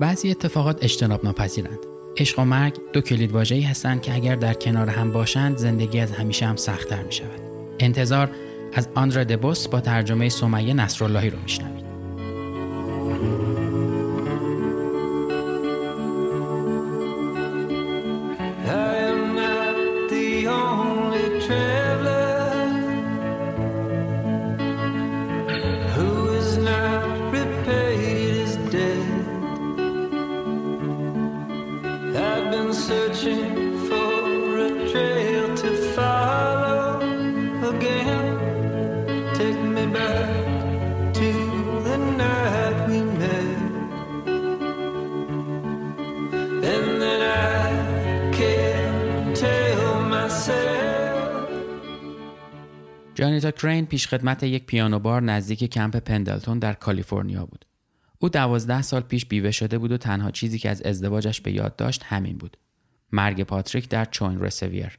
بعضی اتفاقات اجتناب ناپذیرند. عشق و مرگ دو کلید واژه‌ای هستند که اگر در کنار هم باشند زندگی از همیشه هم سختتر می شود. انتظار از آندرا دبوس با ترجمه سمیه نصراللهی رو میشنوید. جانیتا کرین پیشخدمت یک پیانو بار نزدیک کمپ پندلتون در کالیفرنیا بود. او دوازده سال پیش بیوه شده بود و تنها چیزی که از ازدواجش به یاد داشت همین بود. مرگ پاتریک در چوین رسویر.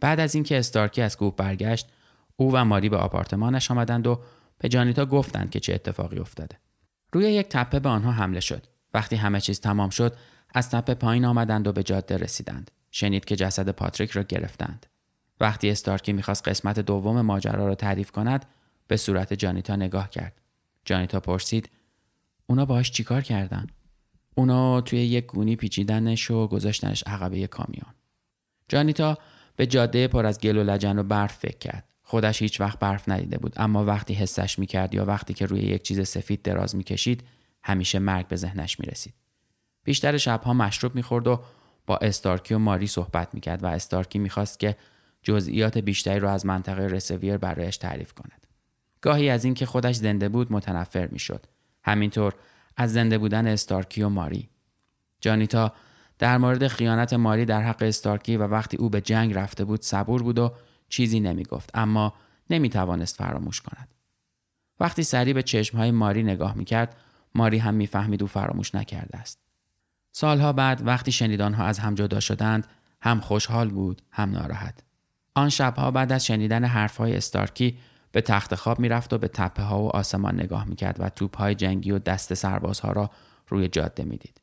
بعد از اینکه استارکی از کوه برگشت، او و ماری به آپارتمانش آمدند و به جانیتا گفتند که چه اتفاقی افتاده. روی یک تپه به آنها حمله شد. وقتی همه چیز تمام شد، از تپه پایین آمدند و به جاده رسیدند. شنید که جسد پاتریک را گرفتند. وقتی استارکی می‌خواست قسمت دوم ماجرا را تعریف کند به صورت جانیتا نگاه کرد. جانیتا پرسید اونا باهاش چیکار کردن؟ اونا توی یک گونی پیچیدنش و گذاشتنش عقبه کامیون. جانیتا به جاده پر از گل و لجن و برف فکر کرد. خودش هیچ وقت برف ندیده بود اما وقتی حسش می‌کرد یا وقتی که روی یک چیز سفید دراز می‌کشید همیشه مرگ به ذهنش می‌رسید. بیشتر شبها مشروب می‌خورد و با استارکی و ماری صحبت می‌کرد و استارکی می‌خواست که جزئیات بیشتری را از منطقه رسویر برایش تعریف کند. گاهی از اینکه خودش زنده بود متنفر می‌شد. همینطور از زنده بودن استارکی و ماری. جانیتا در مورد خیانت ماری در حق استارکی و وقتی او به جنگ رفته بود صبور بود و چیزی نمی گفت اما نمی توانست فراموش کند. وقتی سری به چشمهای ماری نگاه می کرد ماری هم می‌فهمید او فراموش نکرده است. سالها بعد وقتی شنیدانها از هم جدا شدند هم خوشحال بود هم ناراحت. آن شبها بعد از شنیدن حرفهای استارکی به تخت خواب می‌رفت و به تپه ها و آسمان نگاه می‌کرد و توپ های جنگی و دست سربازها را روی جاده می‌دید.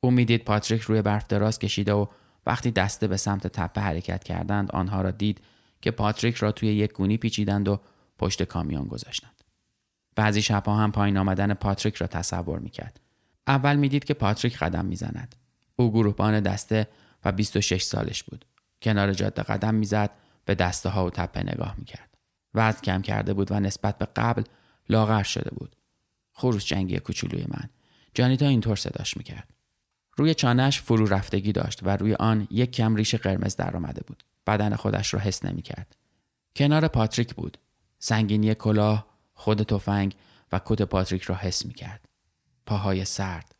او می‌دید پاتریک روی برف دراز کشیده و وقتی دسته به سمت تپه حرکت کردند آنها را دید که پاتریک را توی یک گونی پیچیدند و پشت کامیون گذاشتند. بعضی شبها هم پایین آمدن پاتریک را تصور می‌کرد. اول می‌دید که پاتریک قدم می‌زند. او گروهبان دسته و 26 سالش بود. کنار جاده قدم می‌زد به دسته ها و تپه نگاه می‌کرد. وزن کم کرده بود و نسبت به قبل لاغر شده بود. خروس جنگی کوچولوی من. جانیتا اینطور صداش می‌کرد. روی چانهش فرو رفتگی داشت و روی آن یک کم ریش قرمز در آمده بود. بدن خودش را حس نمی‌کرد. کنار پاتریک بود. سنگینی کلاه، خود تفنگ و کت پاتریک را حس می‌کرد. پاهای سرد.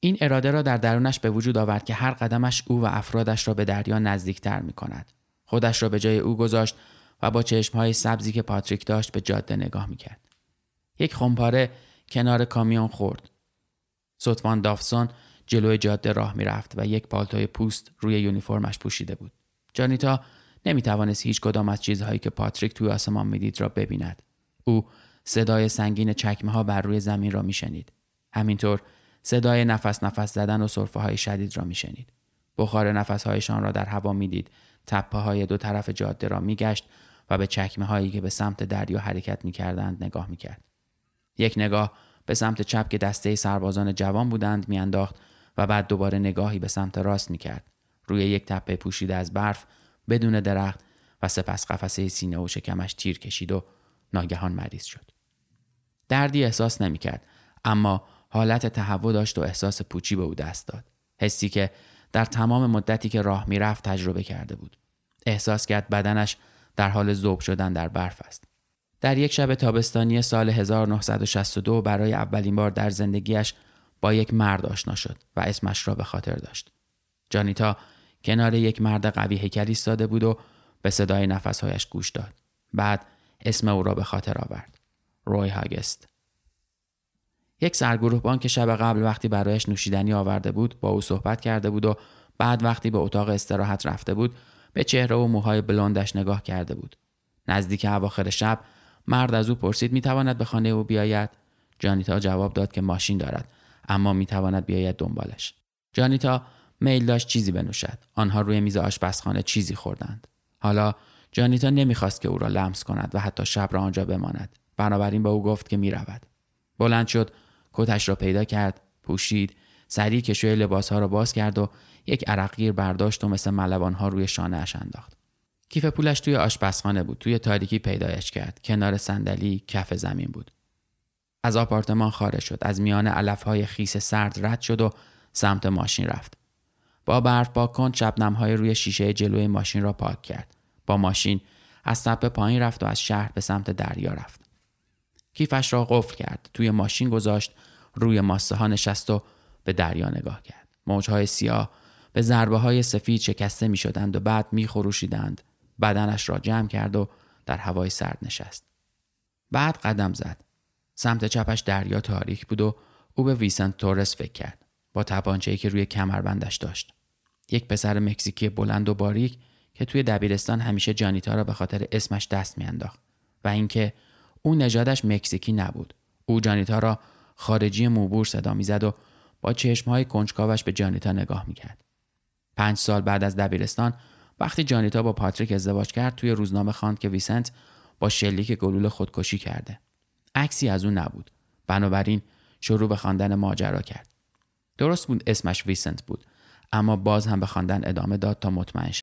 این اراده را در درونش به وجود آورد که هر قدمش او و افرادش را به دریا نزدیکتر می کند. خودش را به جای او گذاشت و با چشمهای سبزی که پاتریک داشت به جاده نگاه می‌کرد. یک خمپاره کنار کامیون خورد. سوتوان دافسون جلوی جاده راه می‌رفت و یک پالتوی پوست روی یونیفرمش پوشیده بود. جانیتا نمی توانست هیچ کدام از چیزهایی که پاتریک توی آسمان می‌دید را ببیند. او صدای سنگین چکمه ها بر روی زمین را میشنید. همینطور صدای نفس نفس زدن و صرفه های شدید را میشنید. بخار نفسهایشان را در هوا می‌دید تپه های دو طرف جاده را میگشت و به چکمه هایی که به سمت دریا حرکت می‌کردند نگاه می‌کرد. یک نگاه به سمت چپ که دسته سربازان جوان بودند میانداخت و بعد دوباره نگاهی به سمت راست می‌کرد. روی یک تپه پوشیده از برف بدون درخت و سپس قفسه سینه و شکمش تیر کشید و ناگهان مریض شد. دردی احساس نمی‌کرد اما حالت تهوع داشت و احساس پوچی به او دست داد حسی که در تمام مدتی که راه می‌رفت تجربه کرده بود احساس کرد بدنش در حال ذوب شدن در برف است در یک شب تابستانی سال 1962 برای اولین بار در زندگیش با یک مرد آشنا شد و اسمش را به خاطر داشت. جانیتا کنار یک مرد قوی هیکل ایستاده بود و به صدای نفسهایش گوش داد. بعد اسم او را به خاطر آورد. روی هاگست. یک سرگروهبان که شب قبل وقتی برایش نوشیدنی آورده بود با او صحبت کرده بود و بعد وقتی به اتاق استراحت رفته بود به چهره و موهای بلندش نگاه کرده بود. نزدیک اواخر شب مرد از او پرسید می‌تواند به خانه او بیاید؟ جانیتا جواب داد که ماشین دارد اما می‌تواند بیاید دنبالش. جانیتا میل داشت چیزی بنوشد. آنها روی میز آشپزخانه چیزی خوردند. حالا جانیتا نمی‌خواست که او را لمس کند و حتی شب را آنجا بماند. بنابراین به او گفت که می‌رود. بلند شد کتش را پیدا کرد پوشید سریع کشوی لباسها را باز کرد و یک عرقگیر برداشت و مثل ملوانها روی شانه اش انداخت. کیف پولش توی آشپزخانه بود توی تاریکی پیدایش کرد. کنار صندلی کف زمین بود. از آپارتمان خارج شد. از میان علفهای خیس سرد رد شد و سمت ماشین رفت. با برف پاک کن های روی شیشه جلوی ماشین را پاک کرد. با ماشین از تپه پایین رفت و از شهر به سمت دریا رفت. کیفش را قفل کرد. توی ماشین گذاشت روی ماسه ها نشست و به دریا نگاه کرد موجهای سیاه به ضربه های سفید شکسته می شدند و بعد می خروشیدند بدنش را جمع کرد و در هوای سرد نشست. بعد قدم زد. سمت چپش دریا تاریک بود و او به ویسنت تورس فکر کرد با تپانچه‌ای که روی کمربندش داشت. یک پسر مکزیکی بلند و باریک که توی دبیرستان همیشه جانیتا را به خاطر اسمش دست میانداخت و اینکه او نژادش مکزیکی نبود. او جانیتا را خارجی موبور صدا می‌زد و با چشمهای کنجکاوش به جانیتا نگاه می‌کرد. پنج سال بعد از دبیرستان وقتی جانیتا با پاتریک ازدواج کرد توی روزنامه خواند که ویسنت با شلیک گلول خودکشی کرده. عکسی از اون نبود. بنابراین شروع به خواندن ماجرا کرد. درست بود اسمش ویسنت بود اما باز هم به خواندن ادامه داد تا مطمئن شد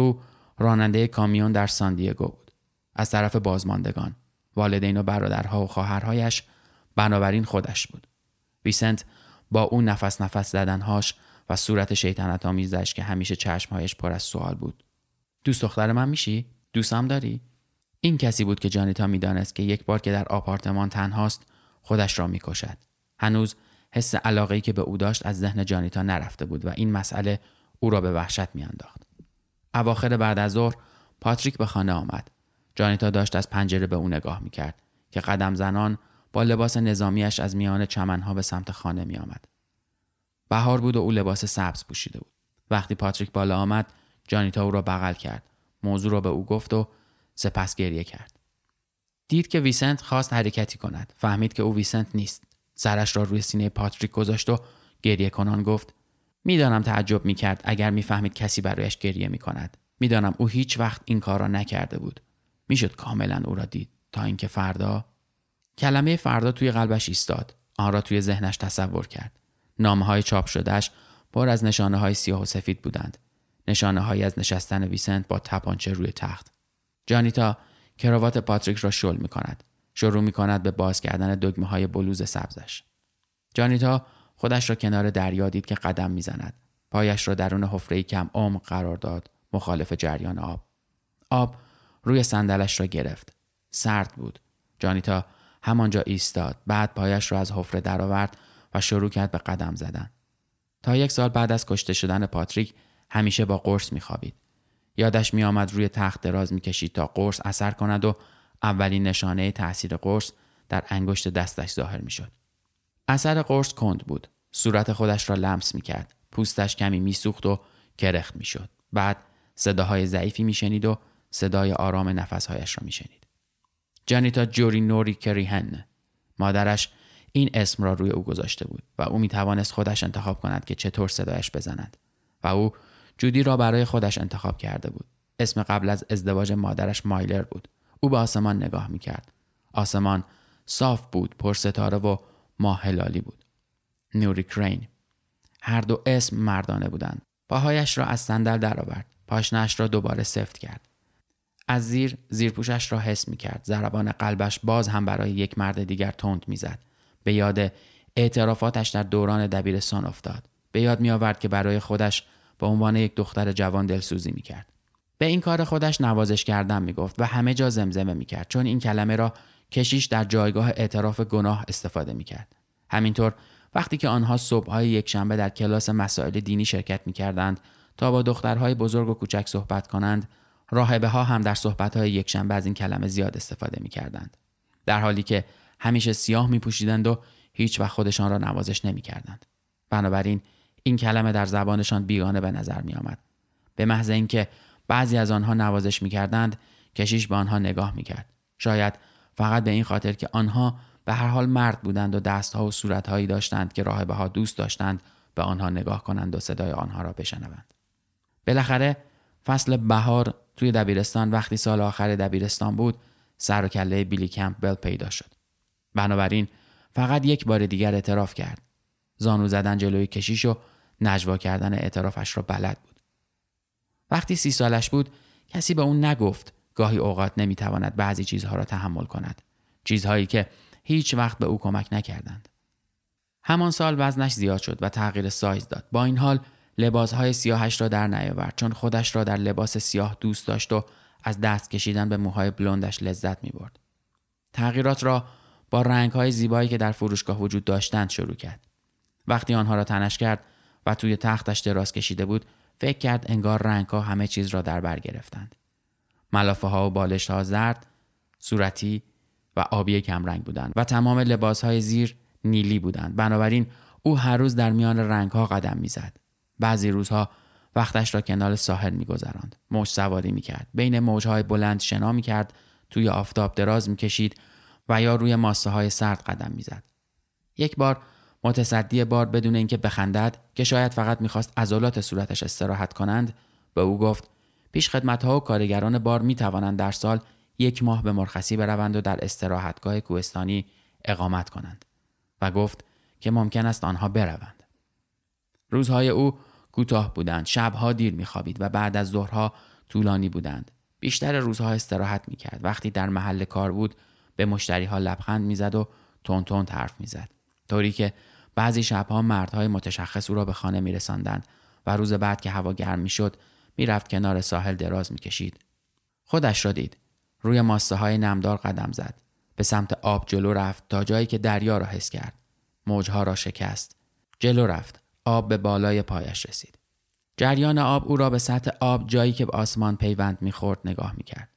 Oh. راننده کامیون در ساندیگو بود. از طرف بازماندگان والدین و برادرها و خواهرهایش بنابراین خودش بود. ویسنت با اون نفس نفس زدنهاش و صورت شیطنت آمیزش که همیشه چشمهایش پر از سوال بود. دوست دختر من میشی؟ دوستم داری؟ این کسی بود که جانیتا می‌دانست که یک بار که در آپارتمان تنهاست خودش را می‌کشد. هنوز حس علاقه که به او داشت از ذهن جانیتا نرفته بود و این مسئله او را به وحشت میانداخت. اواخر بعد از ظهر پاتریک به خانه آمد. جانیتا داشت از پنجره به او نگاه می‌کرد که قدم زنان با لباس نظامیش از میان چمنها به سمت خانه می آمد. بهار بود و او لباس سبز پوشیده بود. وقتی پاتریک بالا آمد جانیتا او را بغل کرد. موضوع را به او گفت و سپس گریه کرد. دید که ویسنت خواست حرکتی کند. فهمید که او ویسنت نیست. سرش را روی سینه پاتریک گذاشت و گریه کنان گفت می‌دانم تعجب می‌کرد اگر می‌فهمید کسی برایش گریه می‌کند. می‌دانم او هیچ وقت این کار را نکرده بود. می‌شد کاملا او را دید تا اینکه فردا کلمه فردا توی قلبش ایستاد. آن را توی ذهنش تصور کرد. نامه های چاپ شدهش پر از نشانه های سیاه و سفید بودند. نشانه های از نشستن ویسنت با تپانچه روی تخت. جانیتا کراوات پاتریک را شل می کند شروع می کند به باز کردن دگمه های بلوز سبزش. جانیتا خودش را کنار دریا دید که قدم می‌زند. پایش را درون حفره کم عمق قرار داد مخالف جریان آب. آب روی صندلش را گرفت. سرد بود. جانیتا همانجا ایستاد. بعد پایش را از حفره درآورد و شروع کرد به قدم زدن. تا یک سال بعد از کشته شدن پاتریک همیشه با قرص میخوابید. یادش میآمد روی تخت دراز می‌کشید تا قرص اثر کند و اولین نشانه تاثیر قرص در انگشت دستش ظاهر می‌شد. اثر قرص کند بود. صورت خودش را لمس می‌کرد. پوستش کمی میسوخت و کرخت می‌شد. بعد صداهای ضعیفی میشنید و صدای آرام نفسهایش را میشنید. جانیتا جوری نوری کریهن مادرش این اسم را روی او گذاشته بود و او می توانست خودش انتخاب کند که چطور صدایش بزند. و او جودی را برای خودش انتخاب کرده بود. اسم قبل از ازدواج مادرش مایلر بود. او به آسمان نگاه می کرد آسمان صاف بود پر ستاره و ماه هلالی بود. نوری کرین. هر دو اسم مردانه بودند. پاهایش را از صندل درآورد. پاشنش را دوباره سفت کرد. از زیر زیرپوشش را حس می کرد ضربان قلبش باز هم برای یک مرد دیگر تند می‌زد. به یاد اعترافاتش در دوران دبیرستان افتاد. به یاد می آورد که برای خودش به عنوان یک دختر جوان دلسوزی می کرد به این کار خودش نوازش کردن می گفت و همه جا زمزمه می کرد چون این کلمه را کشیش در جایگاه اعتراف گناه استفاده می کرد همینطور وقتی که آنها صبحهای یک شنبه در کلاس مسائل دینی شرکت می کردند تا با دخترهای بزرگ و کوچک صحبت کنند راهبه ها هم در صحبت های یک شنبه از این کلمه زیاد استفاده می کردند. در حالی که همیشه سیاه می پوشیدند و هیچ وقت خودشان را نوازش نمی کردند. بنابراین این کلمه در زبانشان بیگانه به نظر می آمد. به محض اینکه بعضی از آنها نوازش می کردند کشیش به آنها نگاه می کرد. شاید فقط به این خاطر که آنها به هر حال مرد بودند و دستها و صورتهایی داشتند که راهبه ها دوست داشتند به آنها نگاه کنند و صدای آنها را بشنوند. بالاخره فصل بهار توی دبیرستان وقتی سال آخر دبیرستان بود سر و کله بیلی کمپبل پیدا شد. بنابراین فقط یک بار دیگر اعتراف کرد. زانو زدن جلوی کشیش و نجوا کردن اعترافش را بلد بود. وقتی سی سالش بود کسی به اون نگفت گاهی اوقات نمی‌تواند بعضی چیزها را تحمل کند. چیزهایی که هیچ وقت به او کمک نکردند. همان سال وزنش زیاد شد و تغییر سایز داد. با این حال لباسهای سیاهش را در نیاورد چون خودش را در لباس سیاه دوست داشت و از دست کشیدن به موهای بلندش لذت می برد. تغییرات را با رنگهای زیبایی که در فروشگاه وجود داشتند شروع کرد. وقتی آنها را تنش کرد و توی تختش دراز کشیده بود فکر کرد انگار رنگها همه چیز را در بر گرفتند. ملافه ها و بالش ها زرد، صورتی و آبی کمرنگ بودند و تمام لباس های زیر نیلی بودند. بنابراین او هر روز در میان رنگ ها قدم می‌زد. بعضی روزها وقتش را کنار ساحل میگذراند موج سواری می‌کرد بین موجهای بلند شنا می‌کرد توی آفتاب دراز می‌کشید و یا روی ماسه های سرد قدم می‌زد یک بار متصدی بار بدون اینکه بخندد که شاید فقط می‌خواست عضلات صورتش استراحت کنند به او گفت پیش خدمت ها و کارگران بار می توانند در سال یک ماه به مرخصی بروند و در استراحتگاه کوهستانی اقامت کنند و گفت که ممکن است آنها بروند. روزهای او کوتاه بودند شبها دیر میخوابید و بعد از ظهرها طولانی بودند. بیشتر روزها استراحت می‌کرد. وقتی در محل کار بود به مشتری ها لبخند می‌زد و تون تون حرف می‌زد. طوری که بعضی شبها مردهای متشخص او را به خانه میرساندند و روز بعد که هوا گرم می‌شد می‌رفت کنار ساحل دراز می‌کشید. خودش را دید. روی ماسه های نمدار قدم زد. به سمت آب جلو رفت تا جایی که دریا را حس کرد. موجها را شکست. جلو رفت. آب به بالای پایش رسید. جریان آب او را به سطح آب جایی که به آسمان پیوند می‌خورد نگاه می‌کرد.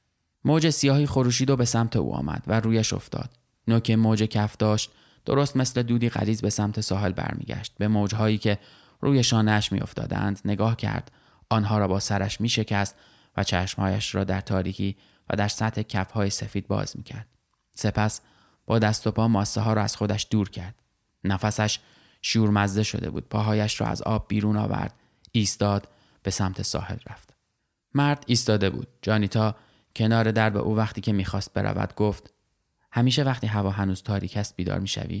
موج سیاهی خروشید و به سمت او آمد و رویش افتاد. نوک موج کف داشت درست مثل دودی غلیظ به سمت ساحل برمیگشت. به موجهایی که روی شانهاش میافتادند نگاه کرد. آنها را با سرش میشکست و چشمهایش را در تاریکی و در سطح کفهای سفید باز می‌کرد. سپس با دست و پا ماسه ها را از خودش دور کرد. نفسش شورمزده شده بود. پاهایش را از آب بیرون آورد. ایستاد به سمت ساحل رفت. مرد ایستاده بود. جانیتا کنار درب او وقتی که می‌خواست برود گفت همیشه وقتی هوا هنوز تاریک است بیدار می‌شوی؟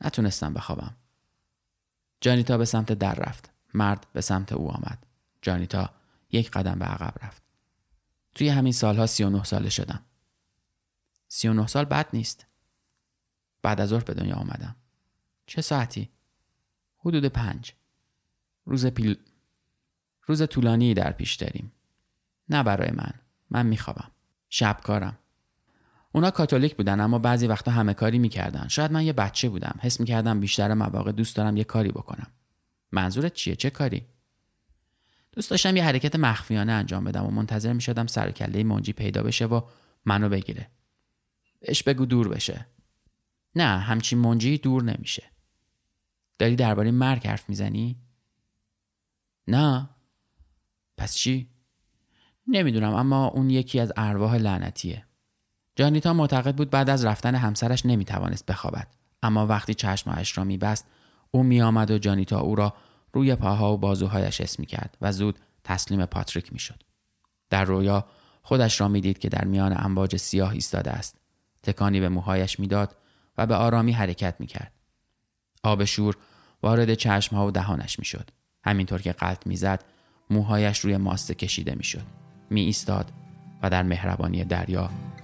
نتونستم بخوابم. جانیتا به سمت در رفت. مرد به سمت او آمد. جانیتا یک قدم به عقب رفت. توی همین سالها 39 ساله شدم. 39 سال بد نیست. بعد از ظهر به دنیا آمدم. چه ساعتی؟ حدود پنج. روز پیل... روز طولانی در پیش داریم. نه برای من. من میخوابم. شبکارم. اونا کاتولیک بودن اما بعضی وقتا همه کاری می‌کردن. شاید من یه بچه بودم. حس می‌کردم بیشتر مواقع دوست دارم یه کاری بکنم. منظورت چیه؟ چه کاری؟ دوست داشتم یه حرکت مخفیانه انجام بدم و منتظر می‌شدم سر کله منجی پیدا بشه و منو بگیره. بهش بگو دور بشه. نه همچین منجی دور نمیشه. داری درباره مرگ حرف می‌زنی؟ نه پس چی؟ نمی‌دونم اما اون یکی از ارواح لعنتیه. جانیتا معتقد بود بعد از رفتن همسرش نمی‌توانست بخوابد. اما وقتی چشمهایش را میبست او میآمد و جانیتا او را روی پاها و بازوهایش اسم کرد و زود تسلیم پاتریک می‌شد. در رویا خودش را می‌دید که در میان امواج سیاه ایستاده است. تکانی به موهایش می‌داد و به آرامی حرکت می‌کرد. آب شور وارد چشمها و دهانش می‌شد. همینطور که قلط می‌زد موهایش روی ماسته کشیده می‌شد. می ایستاد و در مهربانی دریا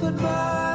goodbye.